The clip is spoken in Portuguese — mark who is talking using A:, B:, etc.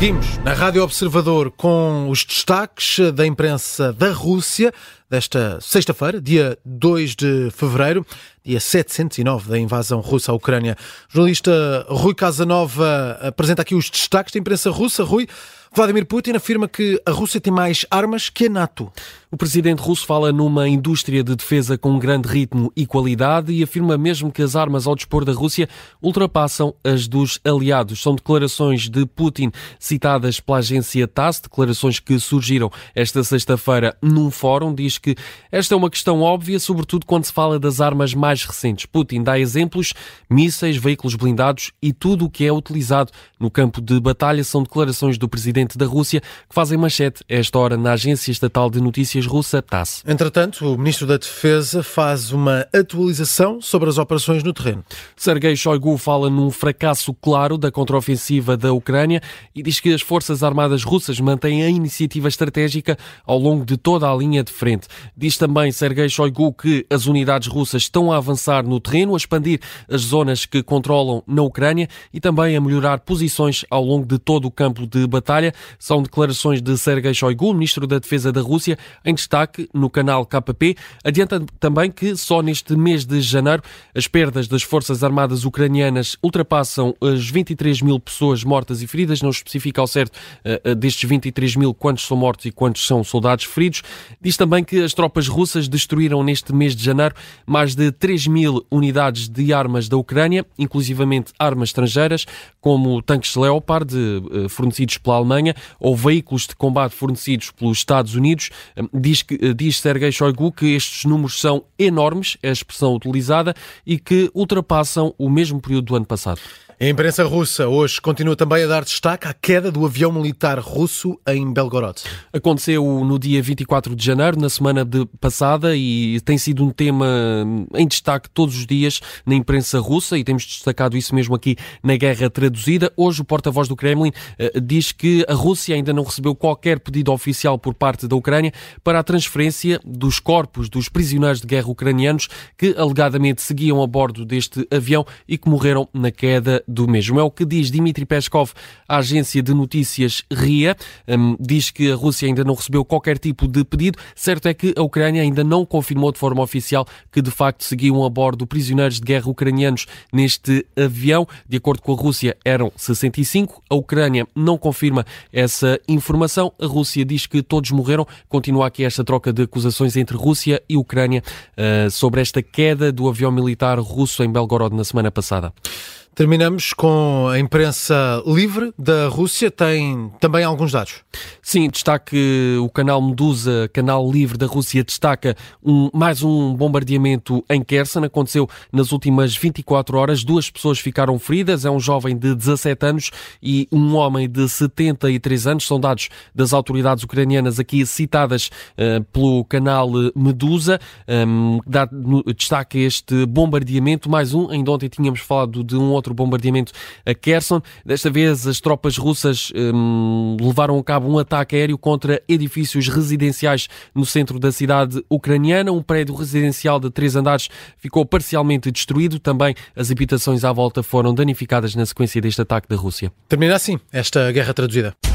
A: Seguimos na Rádio Observador com os destaques da imprensa da Rússia desta sexta-feira, dia 2 de fevereiro, dia 709 da invasão russa à Ucrânia. O jornalista Rui Casanova apresenta aqui os destaques da imprensa russa. Rui, Vladimir Putin afirma que a Rússia tem mais armas que a NATO.
B: O presidente russo fala numa indústria de defesa com grande ritmo e qualidade e afirma mesmo que as armas ao dispor da Rússia ultrapassam as dos aliados. São declarações de Putin citadas pela agência TASS, declarações que surgiram esta sexta-feira num fórum. Diz que esta é uma questão óbvia, sobretudo quando se fala das armas mais recentes. Putin dá exemplos, mísseis, veículos blindados e tudo o que é utilizado no campo de batalha. São declarações do presidente da Rússia que fazem manchete esta hora na agência estatal de notícias Notícias russa TASS.
A: Entretanto, o Ministro da Defesa faz uma atualização sobre as operações no terreno.
B: Sergei Shoigu fala num fracasso claro da contraofensiva da Ucrânia e diz que as Forças Armadas russas mantêm a iniciativa estratégica ao longo de toda a linha de frente. Diz também Sergei Shoigu que as unidades russas estão a avançar no terreno, a expandir as zonas que controlam na Ucrânia e também a melhorar posições ao longo de todo o campo de batalha. São declarações de Sergei Shoigu, Ministro da Defesa da Rússia, em destaque no canal KP. Adianta também que só neste mês de janeiro as perdas das Forças Armadas ucranianas ultrapassam as 23 mil pessoas mortas e feridas. Não especifica ao certo uh, destes 23 mil quantos são mortos e quantos são soldados feridos. Diz também que as tropas russas destruíram neste mês de janeiro mais de 3 mil unidades de armas da Ucrânia, inclusivamente armas estrangeiras, como tanques Leopard uh, fornecidos pela Alemanha ou veículos de combate fornecidos pelos Estados Unidos. Diz, que, eh, diz Sergei Shoigu que estes números são enormes, é a expressão utilizada, e que ultrapassam o mesmo período do ano passado.
A: A imprensa russa hoje continua também a dar destaque à queda do avião militar russo em Belgorod.
B: Aconteceu no dia 24 de janeiro, na semana de passada, e tem sido um tema em destaque todos os dias na imprensa russa, e temos destacado isso mesmo aqui na Guerra Traduzida. Hoje, o porta-voz do Kremlin uh, diz que a Rússia ainda não recebeu qualquer pedido oficial por parte da Ucrânia para a transferência dos corpos dos prisioneiros de guerra ucranianos que alegadamente seguiam a bordo deste avião e que morreram na queda do mesmo. É o que diz Dmitry Peskov à agência de notícias RIA. Um, diz que a Rússia ainda não recebeu qualquer tipo de pedido. Certo é que a Ucrânia ainda não confirmou de forma oficial que de facto seguiam a bordo prisioneiros de guerra ucranianos neste avião. De acordo com a Rússia, eram 65. A Ucrânia não confirma essa informação. A Rússia diz que todos morreram. Continua aqui esta troca de acusações entre Rússia e Ucrânia uh, sobre esta queda do avião militar russo em Belgorod na semana passada.
A: Terminamos com a imprensa livre da Rússia. Tem também alguns dados.
B: Sim, destaque o canal Medusa, canal livre da Rússia, destaca um, mais um bombardeamento em Kherson. Aconteceu nas últimas 24 horas. Duas pessoas ficaram feridas. É um jovem de 17 anos e um homem de 73 anos. São dados das autoridades ucranianas aqui citadas uh, pelo canal Medusa. Um, dá destaque este bombardeamento. Mais um. Ainda ontem tínhamos falado de um outro outro bombardeamento a Kherson. Desta vez, as tropas russas hum, levaram a cabo um ataque aéreo contra edifícios residenciais no centro da cidade ucraniana. Um prédio residencial de três andares ficou parcialmente destruído. Também as habitações à volta foram danificadas na sequência deste ataque da Rússia.
A: Termina assim esta guerra traduzida.